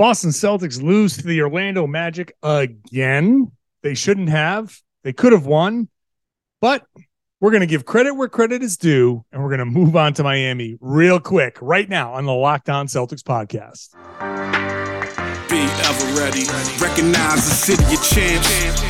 Boston Celtics lose to the Orlando Magic again. They shouldn't have. They could have won, but we're going to give credit where credit is due, and we're going to move on to Miami real quick right now on the Locked On Celtics podcast. Be ever ready. Recognize the city of champs.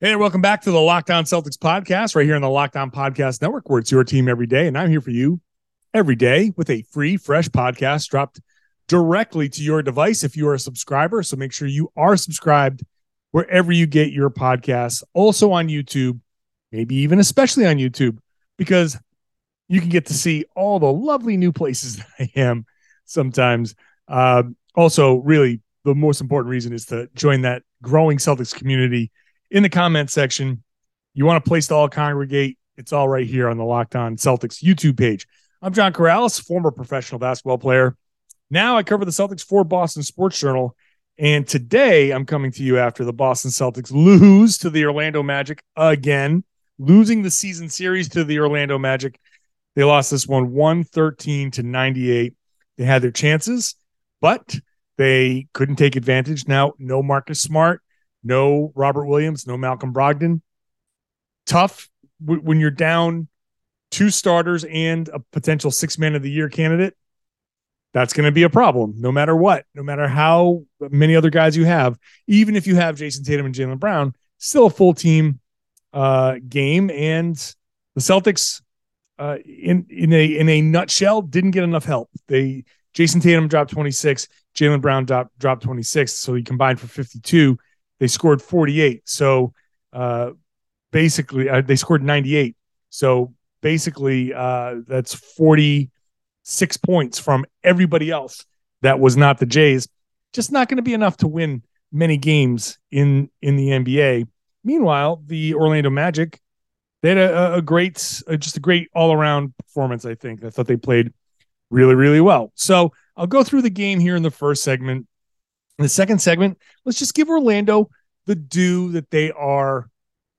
Hey, welcome back to the Locked On Celtics podcast, right here on the Locked On Podcast Network, where it's your team every day. And I'm here for you every day with a free, fresh podcast dropped directly to your device if you are a subscriber. So make sure you are subscribed wherever you get your podcasts. Also on YouTube, maybe even especially on YouTube, because you can get to see all the lovely new places that I am sometimes. Uh, also, really, the most important reason is to join that growing Celtics community in the comment section. You want a place to all congregate? It's all right here on the Locked On Celtics YouTube page. I'm John Karalis, former professional basketball player. Now I cover the Celtics for Boston Sports Journal. And today I'm coming to you after the Boston Celtics lose to the Orlando Magic again, losing the season series to the Orlando Magic. They lost this one 113 to 98. They had their chances, but they couldn't take advantage. Now, no Marcus Smart, no Robert Williams, no Malcolm Brogdon. Tough w- when you're down two starters and a potential six man of the year candidate. That's going to be a problem no matter what, no matter how many other guys you have. Even if you have Jayson Tatum and Jaylen Brown, still a full team uh, game. And the Celtics, uh, in in a in a nutshell, didn't get enough help. They Jayson Tatum dropped 26, Jaylen Brown dropped dropped 26, so he combined for 52 they scored 48. So uh, basically, uh, they scored 98. So basically, uh, that's 46 points from everybody else that was not the Jays. Just not going to be enough to win many games in in the NBA. Meanwhile, the Orlando Magic they had a, a great, just a great all around performance. I think I thought they played really, really well. So I'll go through the game here in the first segment. The second segment, let's just give Orlando the due that they are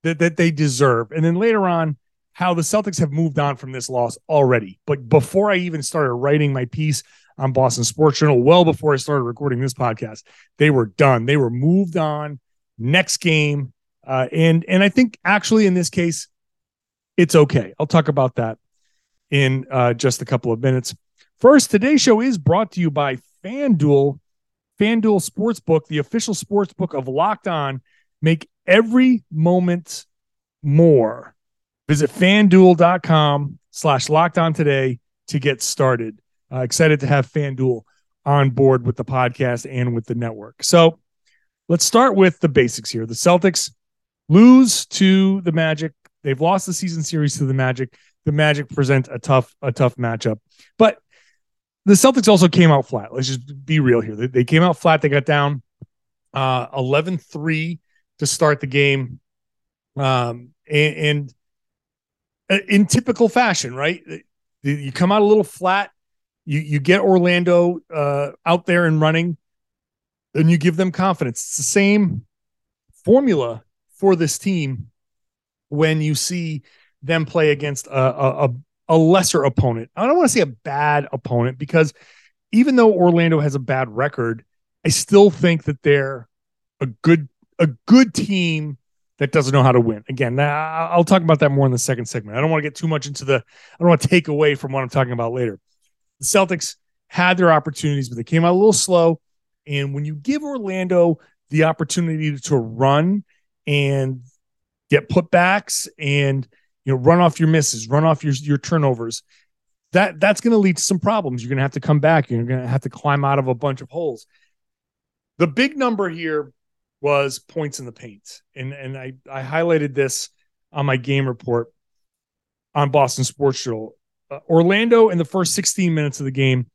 that, that they deserve. And then later on, how the Celtics have moved on from this loss already. But before I even started writing my piece on Boston Sports Journal, well before I started recording this podcast, they were done. They were moved on. Next game. Uh, and and I think actually in this case, it's okay. I'll talk about that in uh, just a couple of minutes. First, today's show is brought to you by FanDuel FanDuel Sportsbook, the official sportsbook of Locked On. Make every moment more. Visit fanduel.com slash locked on today to get started. Uh, excited to have FanDuel on board with the podcast and with the network. So let's start with the basics here. The Celtics lose to the Magic. They've lost the season series to the Magic. The Magic present a tough, a tough matchup. But the Celtics also came out flat. Let's just be real here. They, they came out flat. They got down uh 11-3 to start the game. Um and, and uh, in typical fashion, right? You come out a little flat. You you get Orlando uh out there and running and you give them confidence. It's the same formula for this team when you see them play against a, a, a lesser opponent. I don't want to say a bad opponent because even though Orlando has a bad record, I still think that they're a good a good team that doesn't know how to win. Again, I'll talk about that more in the second segment. I don't want to get too much into the I don't want to take away from what I'm talking about later. The Celtics had their opportunities, but they came out a little slow. And when you give Orlando the opportunity to run and get putbacks and you know, run off your misses, run off your your turnovers. That that's going to lead to some problems. You're going to have to come back. You're going to have to climb out of a bunch of holes. The big number here was points in the paint, and and I I highlighted this on my game report on Boston Sports Journal. Uh, Orlando in the first 16 minutes of the game,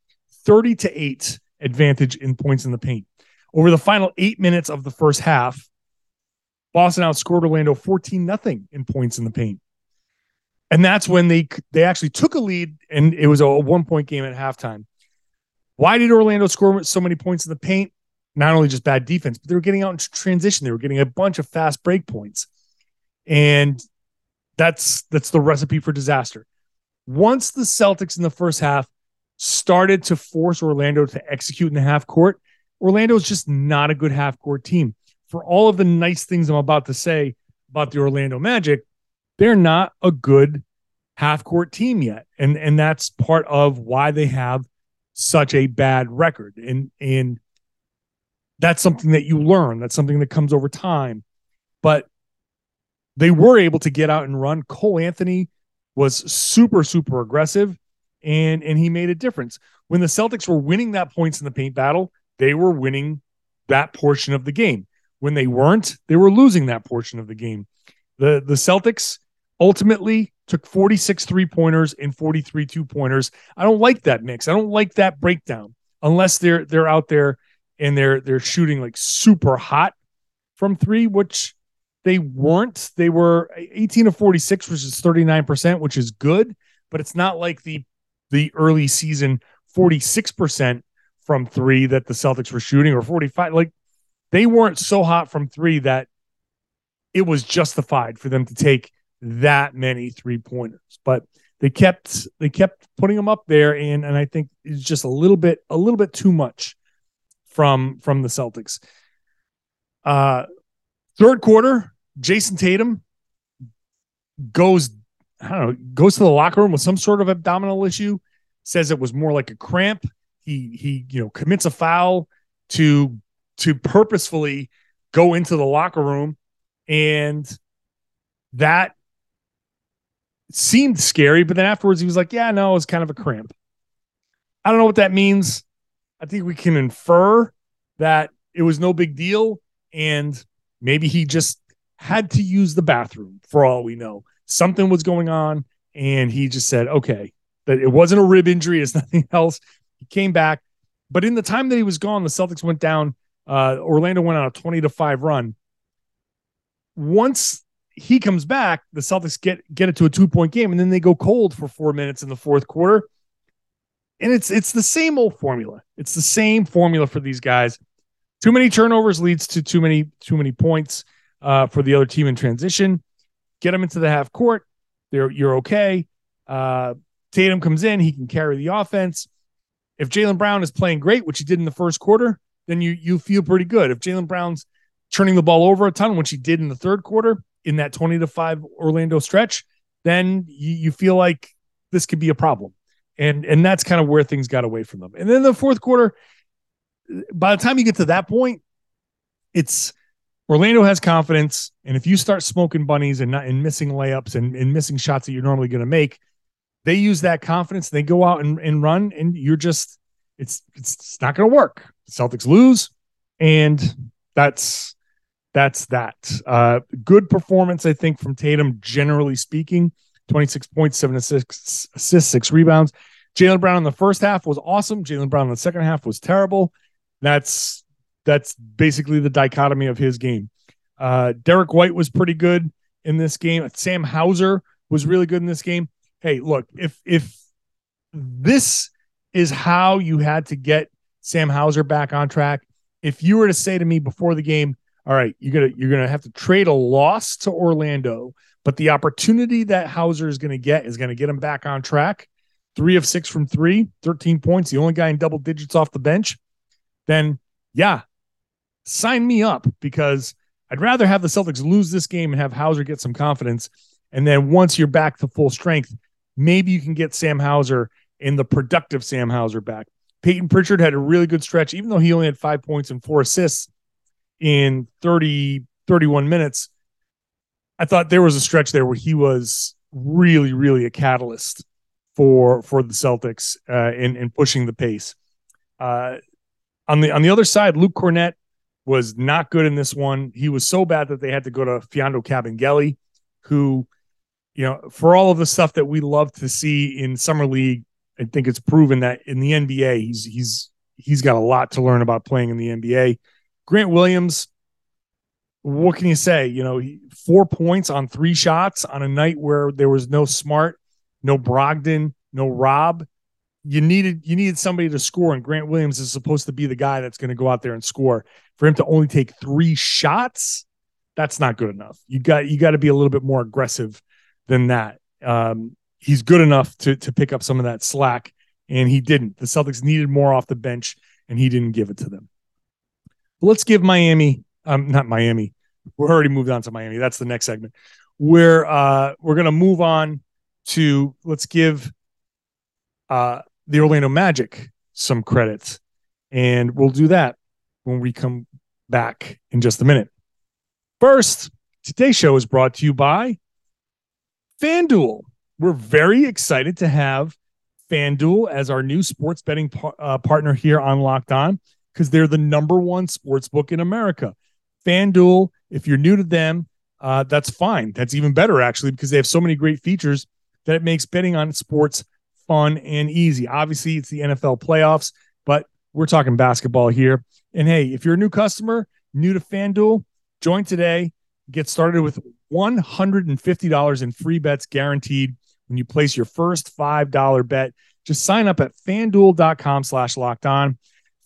30 to eight advantage in points in the paint. Over the final eight minutes of the first half, Boston outscored Orlando 14 nothing in points in the paint. And that's when they they actually took a lead and it was a one point game at halftime. Why did Orlando score so many points in the paint? Not only just bad defense, but they were getting out into transition. They were getting a bunch of fast break points. And that's that's the recipe for disaster. Once the Celtics in the first half started to force Orlando to execute in the half court, Orlando is just not a good half court team. For all of the nice things I'm about to say about the Orlando Magic, they're not a good half court team yet. And and that's part of why they have such a bad record. And and that's something that you learn. That's something that comes over time. But they were able to get out and run. Cole Anthony was super, super aggressive and and he made a difference. When the Celtics were winning that points in the paint battle, they were winning that portion of the game. When they weren't, they were losing that portion of the game. The the Celtics ultimately took 46 three-pointers and 43 two-pointers. I don't like that mix. I don't like that breakdown unless they're they're out there and they're they're shooting like super hot from 3, which they weren't. They were 18 of 46, which is 39%, which is good, but it's not like the the early season 46% from three that the Celtics were shooting or 45. Like they weren't so hot from three that it was justified for them to take that many three pointers. But they kept they kept putting them up there, and and I think it's just a little bit a little bit too much from from the Celtics. Uh third quarter, Jayson Tatum goes I don't know, goes to the locker room with some sort of abdominal issue, says it was more like a cramp. He he, you know, commits a foul to to purposefully go into the locker room and that seemed scary, but then afterwards he was like, "Yeah, no, it was kind of a cramp." I don't know what that means. I think we can infer that it was no big deal and maybe he just had to use the bathroom for all we know something was going on, and he just said, okay, that it wasn't a rib injury, it's nothing else. He came back, but in the time that he was gone, the Celtics went down. Uh, Orlando went on a 20 to 5 run. Once he comes back, the Celtics get get it to a two point game, and then they go cold for four minutes in the fourth quarter. And it's it's the same old formula. It's the same formula for these guys. Too many turnovers leads to too many too many points uh, for the other team in transition get them into the half court. They're, you're okay. Uh, Tatum comes in, he can carry the offense. If Jaylen Brown is playing great, which he did in the first quarter, then you you feel pretty good. If Jaylen Brown's turning the ball over a ton, which he did in the third quarter in that 20 to 5 Orlando stretch, then you, you feel like this could be a problem. And and that's kind of where things got away from them. And then the fourth quarter, by the time you get to that point, it's Orlando has confidence, and if you start smoking bunnies and not and missing layups and, and missing shots that you're normally going to make, they use that confidence. They go out and, and run, and you're just it's it's, it's not going to work. Celtics lose, and that's that's that. Uh, good performance, I think, from Tatum. Generally speaking, 26 points, seven assists, assists six rebounds. Jaylen Brown in the first half was awesome. Jaylen Brown in the second half was terrible. That's that's basically the dichotomy of his game. Uh, Derrick White was pretty good in this game. Sam Hauser was really good in this game. Hey, look, if if this is how you had to get Sam Hauser back on track, if you were to say to me before the game, all right, you're gonna you're gonna have to trade a loss to Orlando, but the opportunity that Hauser is gonna get is gonna get him back on track. Three of six from three, 13 points, the only guy in double digits off the bench. Then yeah, sign me up because I'd rather have the Celtics lose this game and have Hauser get some confidence. And then once you're back to full strength, maybe you can get Sam Hauser and the productive Sam Hauser back. Payton Pritchard had a really good stretch, even though he only had five points and four assists in 30, 31 minutes. I thought there was a stretch there where he was really, really a catalyst for for the Celtics uh, in in pushing the pace. Uh, on the on the other side, Luke Kornet was not good in this one. He was so bad that they had to go to Mfiondu Kabengele, who, you know, for all of the stuff that we love to see in summer league, I think it's proven that in the NBA, he's he's he's got a lot to learn about playing in the NBA. Grant Williams, what can you say? You know, four points on three shots on a night where there was no Smart, no Brogdon, no Rob. You needed you needed somebody to score, and Grant Williams is supposed to be the guy that's going to go out there and score. For him to only take three shots, that's not good enough. You got you got to be a little bit more aggressive than that. Um, he's good enough to to pick up some of that slack, and he didn't. The Celtics needed more off the bench, and he didn't give it to them. Let's give Miami, um, not Miami. We're already moved on to Miami. That's the next segment. Where uh, we're gonna move on to let's give uh, the Orlando Magic some credits, and we'll do that when we come back in just a minute. First, today's show is brought to you by FanDuel. We're very excited to have FanDuel as our new sports betting par- uh, partner here on Locked On because they're the number one sports book in America. FanDuel, if you're new to them, uh, that's fine. That's even better, actually, because they have so many great features that it makes betting on sports fun and easy. Obviously, it's the NFL playoffs, but we're talking basketball here. And hey, if you're a new customer, new to FanDuel, Join today. Get started with $150 in free bets guaranteed when you place your first $5 bet. Just sign up at fanduel.com slash locked on.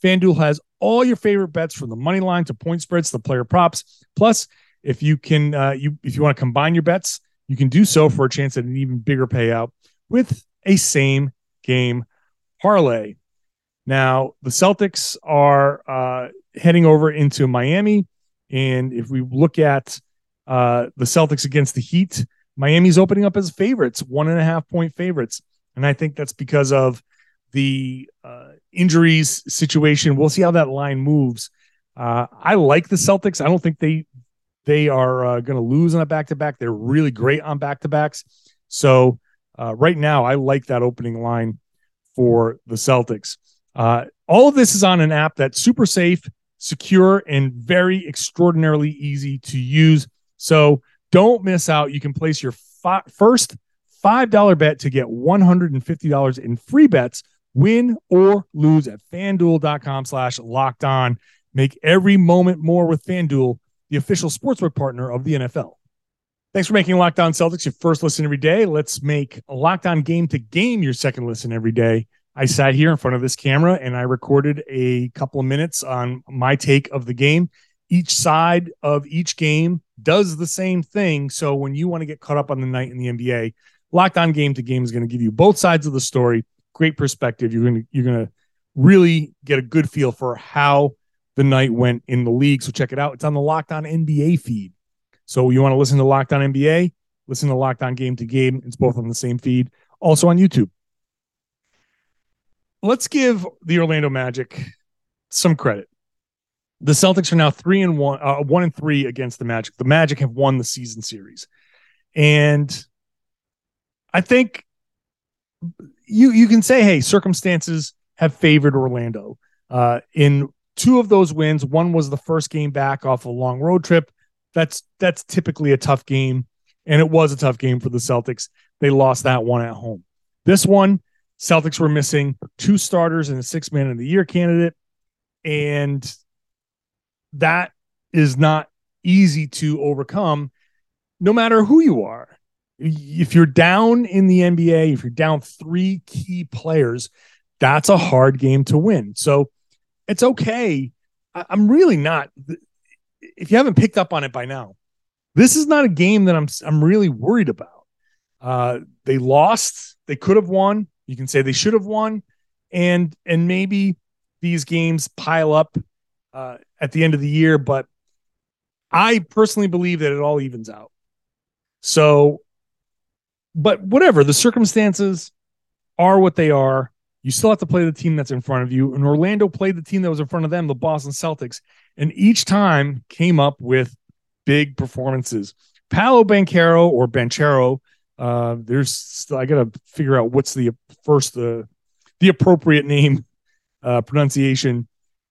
FanDuel has all your favorite bets from the money line to point spreads to player props. Plus, if you can uh, you if you want to combine your bets, you can do so for a chance at an even bigger payout with a same game parlay. Now, the Celtics are uh, heading over into Miami and if we look at uh, the Celtics against the Heat, Miami's opening up as favorites, one and a half point favorites. And I think that's because of the uh, injuries situation. We'll see how that line moves. Uh, I like the Celtics. I don't think they they are uh, going to lose on a back to back. They're really great on back to backs. So uh, right now, I like that opening line for the Celtics. Uh, all of this is on an app that's super safe secure, and very extraordinarily easy to use. So don't miss out. You can place your fi- first $5 bet to get $150 in free bets, win or lose at fanduel.com slash locked on. Make every moment more with FanDuel, the official sportsbook partner of the NFL. Thanks for making Locked On Celtics your first listen every day. Let's make Locked On game to game your second listen every day. I sat here in front of this camera and I recorded a couple of minutes on my take of the game. Each side of each game does the same thing. So when you want to get caught up on the night in the NBA, Locked On Game to Game is going to give you both sides of the story. Great perspective. You're to you're to really get a good feel for how the night went in the league. So check it out. It's on the Locked On NBA feed. So you want to listen to Locked On NBA, listen to Locked On Game to Game. It's both on the same feed. Also on YouTube let's give the Orlando Magic some credit. The Celtics are now three and one, uh, one and three against the Magic. The Magic have won the season series, and I think you you can say, hey, circumstances have favored Orlando. Uh, in two of those wins, one was the first game back off a long road trip. That's that's typically a tough game, and it was a tough game for the Celtics. They lost that one at home. This one, Celtics were missing two starters and a six man of the year candidate. And that is not easy to overcome, no matter who you are. If you're down in the NBA, if you're down three key players, that's a hard game to win. So it's okay. I'm really not. If you haven't picked up on it by now, this is not a game that I'm I'm really worried about. Uh, they lost. They could have won. You can say they should have won, and and maybe these games pile up uh, at the end of the year. But I personally believe that it all evens out. So, but whatever the circumstances are, what they are. You still have to play the team that's in front of you. And Orlando played the team that was in front of them, the Boston Celtics, and each time came up with big performances. Paolo Banchero or Banchero uh, there's I gotta figure out what's the first the the appropriate name uh, pronunciation.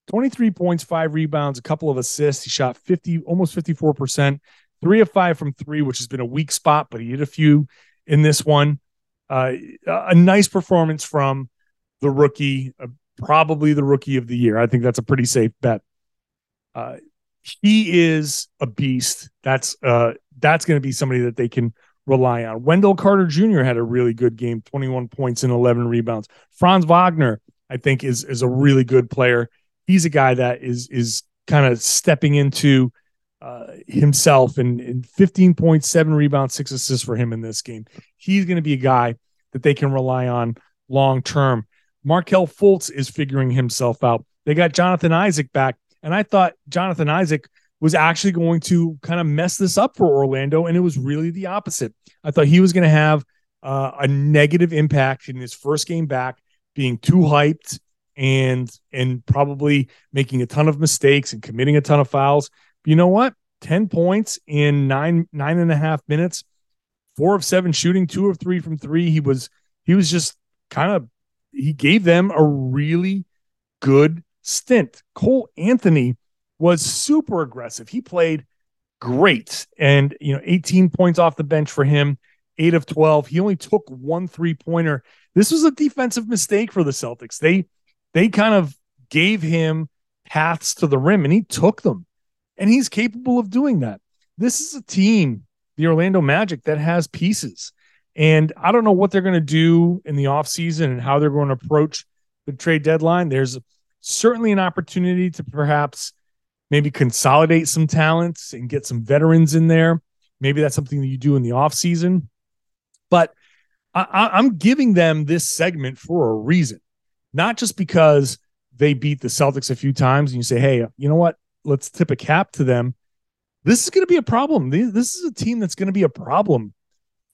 23 points, five rebounds, a couple of assists. He shot 50, almost 54 percent, three of five from three, which has been a weak spot, but he hit a few in this one. Uh, a nice performance from the rookie, uh, probably the rookie of the year. I think that's a pretty safe bet. Uh, he is a beast. That's uh, that's going to be somebody that they can rely on. Wendell Carter Jr. had a really good game, 21 points and 11 rebounds. Franz Wagner, I think, is is a really good player. He's a guy that is is kind of stepping into uh, himself and, and 15.7 rebounds, six assists for him in this game. He's going to be a guy that they can rely on long term. Markelle Fultz is figuring himself out. They got Jonathan Isaac back, and I thought Jonathan Isaac was actually going to kind of mess this up for Orlando, and it was really the opposite. I thought he was going to have uh, a negative impact in his first game back, being too hyped and and probably making a ton of mistakes and committing a ton of fouls. You know what? Ten points in nine nine and a half minutes, four of seven shooting, two of three from three. He was he was just kind of he gave them a really good stint. Cole Anthony was super aggressive. He played great. And, you know, 18 points off the bench for him, eight of 12. He only took one three pointer. This was a defensive mistake for the Celtics. They, they kind of gave him paths to the rim and he took them. And he's capable of doing that. This is a team, the Orlando Magic, that has pieces. And I don't know what they're going to do in the offseason and how they're going to approach the trade deadline. There's certainly an opportunity to perhaps maybe consolidate some talents and get some veterans in there. Maybe that's something that you do in the offseason. But I, I'm giving them this segment for a reason, not just because they beat the Celtics a few times and you say, hey, you know what? Let's tip a cap to them. This is going to be a problem. This is a team that's going to be a problem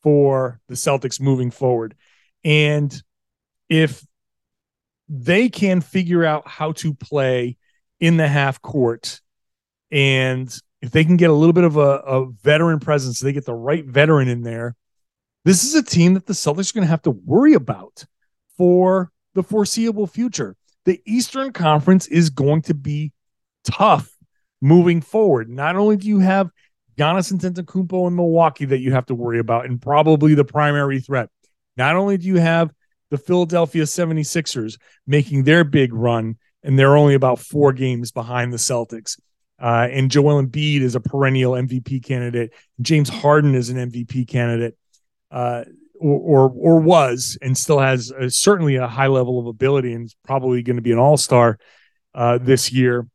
for the Celtics moving forward. And if they can figure out how to play in the half court and if they can get a little bit of a, a veteran presence, they get the right veteran in there. This is a team that the Celtics are going to have to worry about for the foreseeable future. The Eastern Conference is going to be tough moving forward. Not only do you have Giannis Antetokounmpo in Milwaukee that you have to worry about and probably the primary threat. Not only do you have the Philadelphia 76ers making their big run and they're only about four games behind the Celtics. Uh, and Joel Embiid is a perennial MVP candidate. James Harden is an MVP candidate, uh, or, or, or was, and still has a, certainly a high level of ability, and is probably going to be an All Star uh, this year.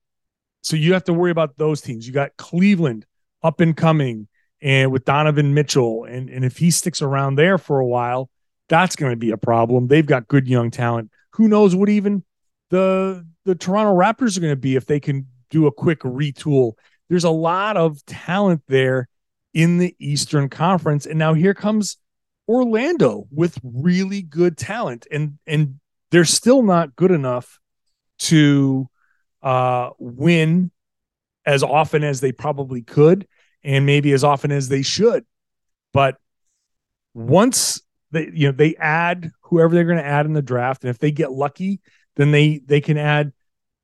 So you have to worry about those teams. You got Cleveland up and coming, and with Donovan Mitchell, and and if he sticks around there for a while, that's going to be a problem. They've got good young talent. Who knows what even the the Toronto Raptors are going to be if they can do a quick retool. There's a lot of talent there in the Eastern Conference. And now here comes Orlando with really good talent. And and they're still not good enough to uh, win as often as they probably could and maybe as often as they should. But once they you know they add whoever they're going to add in the draft and if they get lucky then they they can add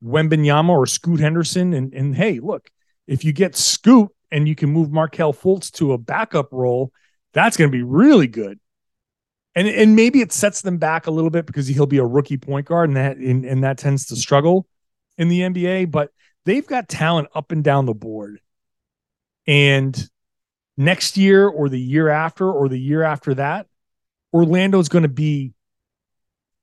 Wembanyama or Scoot Henderson. And, and hey, look, if you get Scoot and you can move Markelle Fultz to a backup role, that's going to be really good. And, and maybe it sets them back a little bit because he'll be a rookie point guard and that and, and that tends to struggle in the NBA, but they've got talent up and down the board. And next year or the year after or the year after that, Orlando's going to be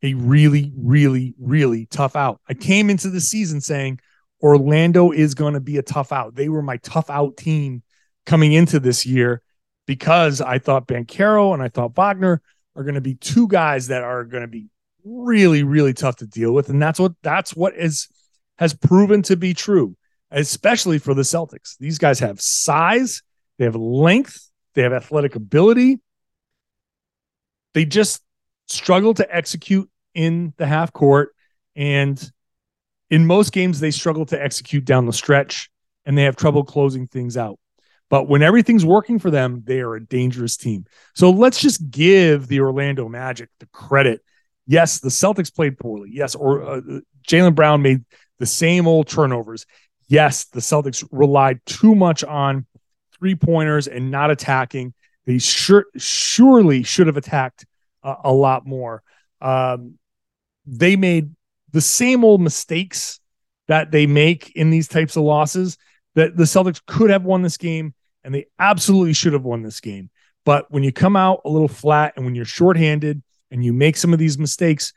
a really, really, really tough out. I came into the season saying Orlando is going to be a tough out. They were my tough out team coming into this year because I thought Banchero and I thought Wagner are going to be two guys that are going to be really, really tough to deal with. And that's what that's what is has proven to be true, especially for the Celtics. These guys have size, they have length, they have athletic ability. They just struggle to execute in the half court. And in most games, they struggle to execute down the stretch and they have trouble closing things out. But when everything's working for them, they are a dangerous team. So let's just give the Orlando Magic the credit. Yes, the Celtics played poorly. Yes, or uh, Jaylen Brown made the same old turnovers. Yes, the Celtics relied too much on three pointers and not attacking. They sure, surely should have attacked a, a lot more. Um, they made the same old mistakes that they make in these types of losses that the Celtics could have won this game and they absolutely should have won this game. But when you come out a little flat and when you're shorthanded and you make some of these mistakes,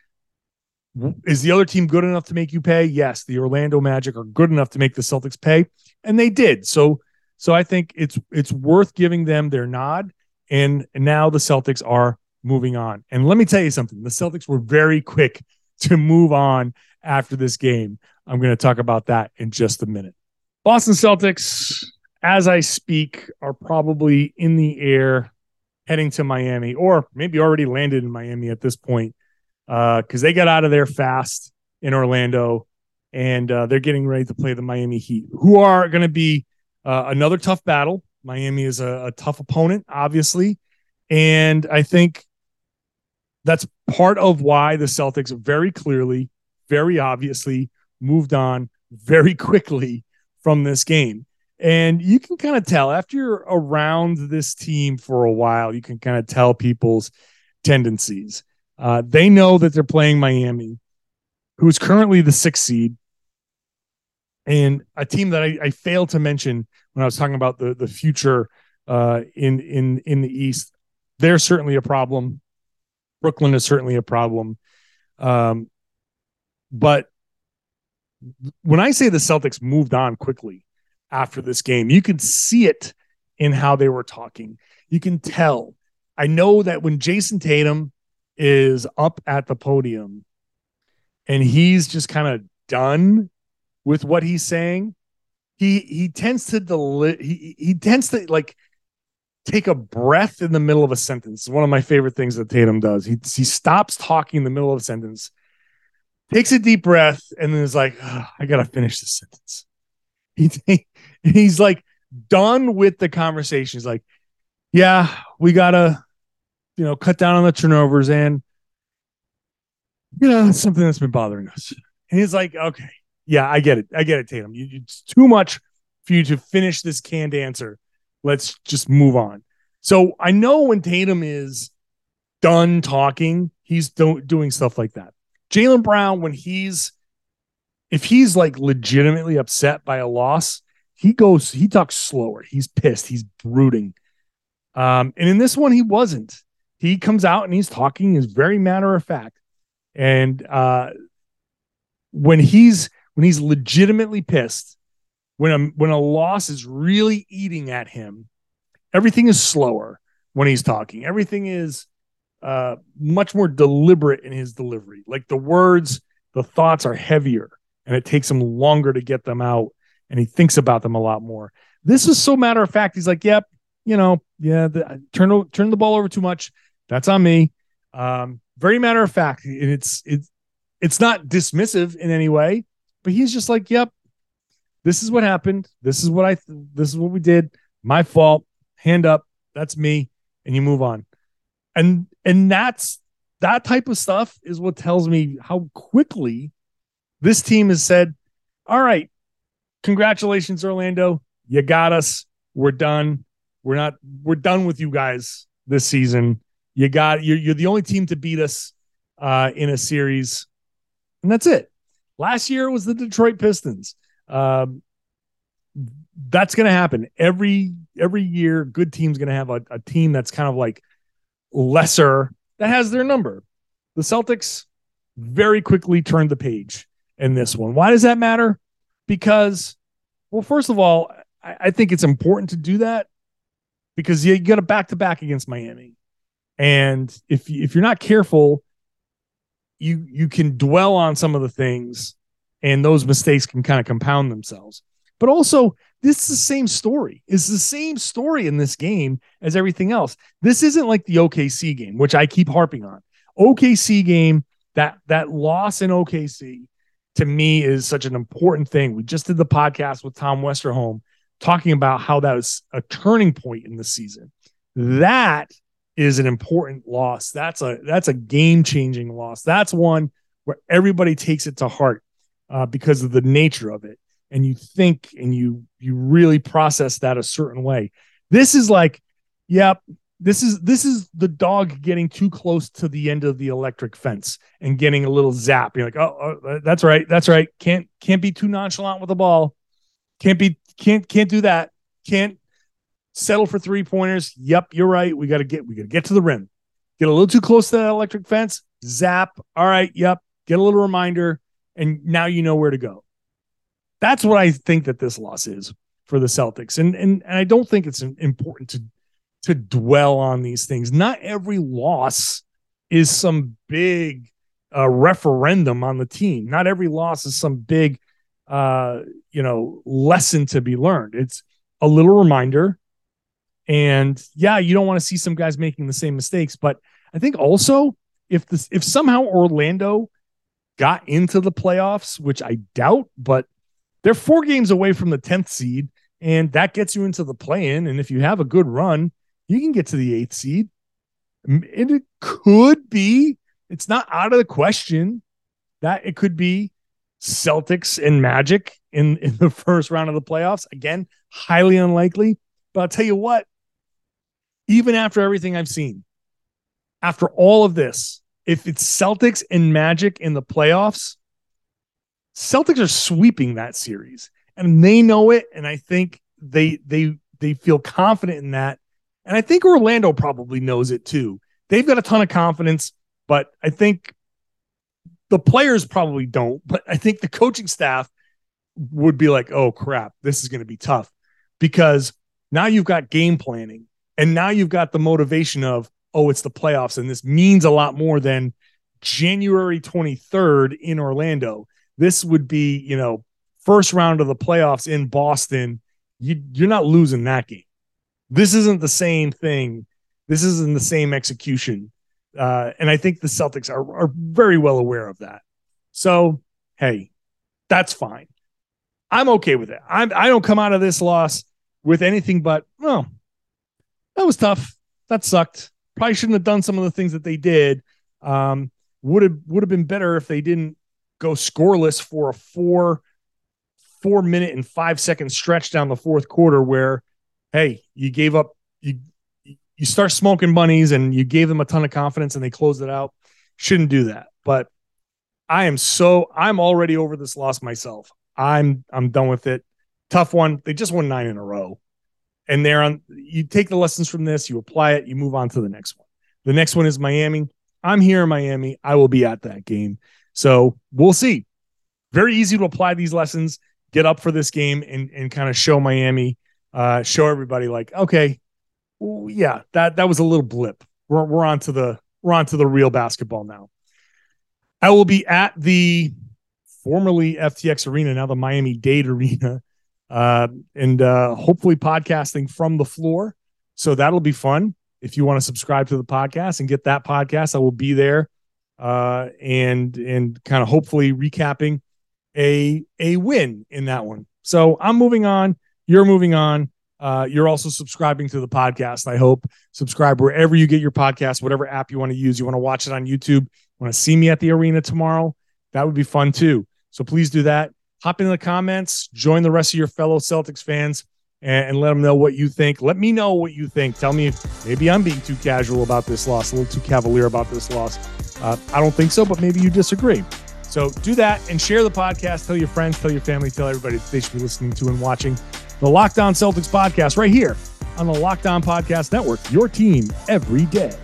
Mm-hmm. is the other team good enough to make you pay? Yes, the Orlando Magic are good enough to make the Celtics pay, and they did. So, so I think it's it's worth giving them their nod. And now the Celtics are moving on. And let me tell you something: the Celtics were very quick to move on after this game. I'm going to talk about that in just a minute. Boston Celtics, as I speak, are probably in the air heading to Miami, or maybe already landed in Miami at this point, because uh, they got out of there fast in Orlando, and uh, they're getting ready to play the Miami Heat, who are going to be uh, another tough battle. Miami is a, a tough opponent, obviously, and I think that's part of why the Celtics very clearly, very obviously moved on very quickly from this game. And you can kind of tell after you're around this team for a while, you can kind of tell people's tendencies. Uh, they know that they're playing Miami, who's currently the sixth seed, and a team that I, I failed to mention when I was talking about the the future uh, in in in the East. They're certainly a problem. Brooklyn is certainly a problem. Um, but when I say the Celtics moved on quickly after this game, you can see it in how they were talking. You can tell. I know that when Jayson Tatum is up at the podium and he's just kind of done with what he's saying, he he tends to deli- he he tends to like take a breath in the middle of a sentence. One of my favorite things that Tatum does. He he stops talking in the middle of a sentence, takes a deep breath, and then is like, "I gotta finish this sentence." He he's like done with the conversation. He's like, "Yeah, we gotta, you know, cut down on the turnovers, and you know, it's something that's been bothering us." And he's like, "Okay, yeah, I get it. I get it, Tatum. You, it's too much for you to finish this canned answer." Let's just move on. So I know when Tatum is done talking, he's do- doing stuff like that. Jaylen Brown, when he's if he's like legitimately upset by a loss, he goes, he talks slower. He's pissed. He's brooding. Um, and in this one, he wasn't. He comes out and he's talking, is very matter of fact. And uh, when he's when he's legitimately pissed, when a when a loss is really eating at him, everything is slower when he's talking. Everything is uh, much more deliberate in his delivery. Like the words, the thoughts are heavier, and it takes him longer to get them out, and he thinks about them a lot more. This is so matter of fact. He's like, "Yep, you know, yeah, the, turn turn the ball over too much. That's on me." Um, very matter of fact, and it's it's it's not dismissive in any way, but he's just like, "Yep, this is what happened. This is what I, this is what we did. My fault. Hand up. That's me. And you move on. And, and that's, that type of stuff is what tells me how quickly this team has said, all right, congratulations, Orlando. You got us. We're done. We're not, we're done with you guys this season. You got, you're, you're the only team to beat us uh, in a series. And that's it. Last year was the Detroit Pistons. Um, that's going to happen every every year. Good team's going to have a, a team that's kind of like lesser that has their number. The Celtics very quickly turned the page in this one. Why does that matter? Because, well, first of all, I, I think it's important to do that because you, you got a back to back against Miami, and if if you're not careful, you you can dwell on some of the things and those mistakes can kind of compound themselves. But also, this is the same story. It's the same story in this game as everything else. This isn't like the OKC game, which I keep harping on. OKC game, that that loss in OKC to me is such an important thing. We just did the podcast with Tom Westerholm talking about how that was a turning point in the season. That is an important loss. That's a that's a game-changing loss. That's one where everybody takes it to heart uh, because of the nature of it and you think and you you really process that a certain way this is like yep this is this is the dog getting too close to the end of the electric fence and getting a little zap. You're like, oh, oh that's right, that's right. Can't can't be too nonchalant with the ball. Can't be can't can't do that. Can't settle for three pointers. Yep, you're right. We got to get we got to get to the rim. Get a little too close to that electric fence. Zap. All right. Yep. Get a little reminder, and now you know where to go. That's what I think that this loss is for the Celtics, and and, and I don't think it's important to to dwell on these things. Not every loss is some big uh, referendum on the team. Not every loss is some big, uh, you know, lesson to be learned. It's a little reminder. And yeah, you don't want to see some guys making the same mistakes, but I think also if this if somehow Orlando got into the playoffs, which I doubt, but they're four games away from the 10th seed, and that gets you into the play in. And if you have a good run, you can get to the eighth seed. And it could be, it's not out of the question that it could be Celtics and Magic in, in the first round of the playoffs. Again, highly unlikely. But I'll tell you what, even after everything I've seen, after all of this, if it's Celtics and Magic in the playoffs, Celtics are sweeping that series. And they know it. And I think they they they feel confident in that. And I think Orlando probably knows it too. They've got a ton of confidence, but I think the players probably don't. But I think the coaching staff would be like, oh crap, this is going to be tough. Because now you've got game planning and now you've got the motivation of, oh, it's the playoffs. And this means a lot more than January 23rd in Orlando. This would be, you know, first round of the playoffs in Boston. You, you're not losing that game this isn't the same thing. This isn't the same execution. Uh, and I think the Celtics are, are very well aware of that. So, hey, that's fine. I'm okay with it. I'm, I don't come out of this loss with anything but, well, that was tough. That sucked. Probably shouldn't have done some of the things that they did. Um, would have would have been better if they didn't go scoreless for a four four minute and five second stretch down the fourth quarter where hey, you gave up you you start smoking bunnies and you gave them a ton of confidence and they closed it out. Shouldn't do that. But I am so I'm already over this loss myself. I'm I'm done with it. Tough one. They just won nine in a row. And they're on you take the lessons from this, you apply it, you move on to the next one. The next one is Miami. I'm here in Miami. I will be at that game. So we'll see. Very easy to apply these lessons, get up for this game and, and kind of show Miami uh, show everybody like, okay, well, yeah, that that was a little blip. We're we're on to the we're on to the real basketball now. I will be at the formerly FTX Arena, now the Miami Dade Arena, uh, and uh, hopefully podcasting from the floor. So that'll be fun. If you want to subscribe to the podcast and get that podcast, I will be there uh, and and kind of hopefully recapping a a win in that one. So I'm moving on. You're moving on. Uh, you're also subscribing to the podcast. I hope subscribe wherever you get your podcast, whatever app you want to use. You want to watch it on YouTube. Want to see me at the arena tomorrow? That would be fun too. So please do that. Hop in the comments. Join the rest of your fellow Celtics fans and, and let them know what you think. Let me know what you think. Tell me if maybe I'm being too casual about this loss, a little too cavalier about this loss. Uh, I don't think so, but maybe you disagree. So do that and share the podcast. Tell your friends, tell your family, tell everybody that they should be listening to and watching the Locked On Celtics podcast right here on the Locked On Podcast Network, your team every day.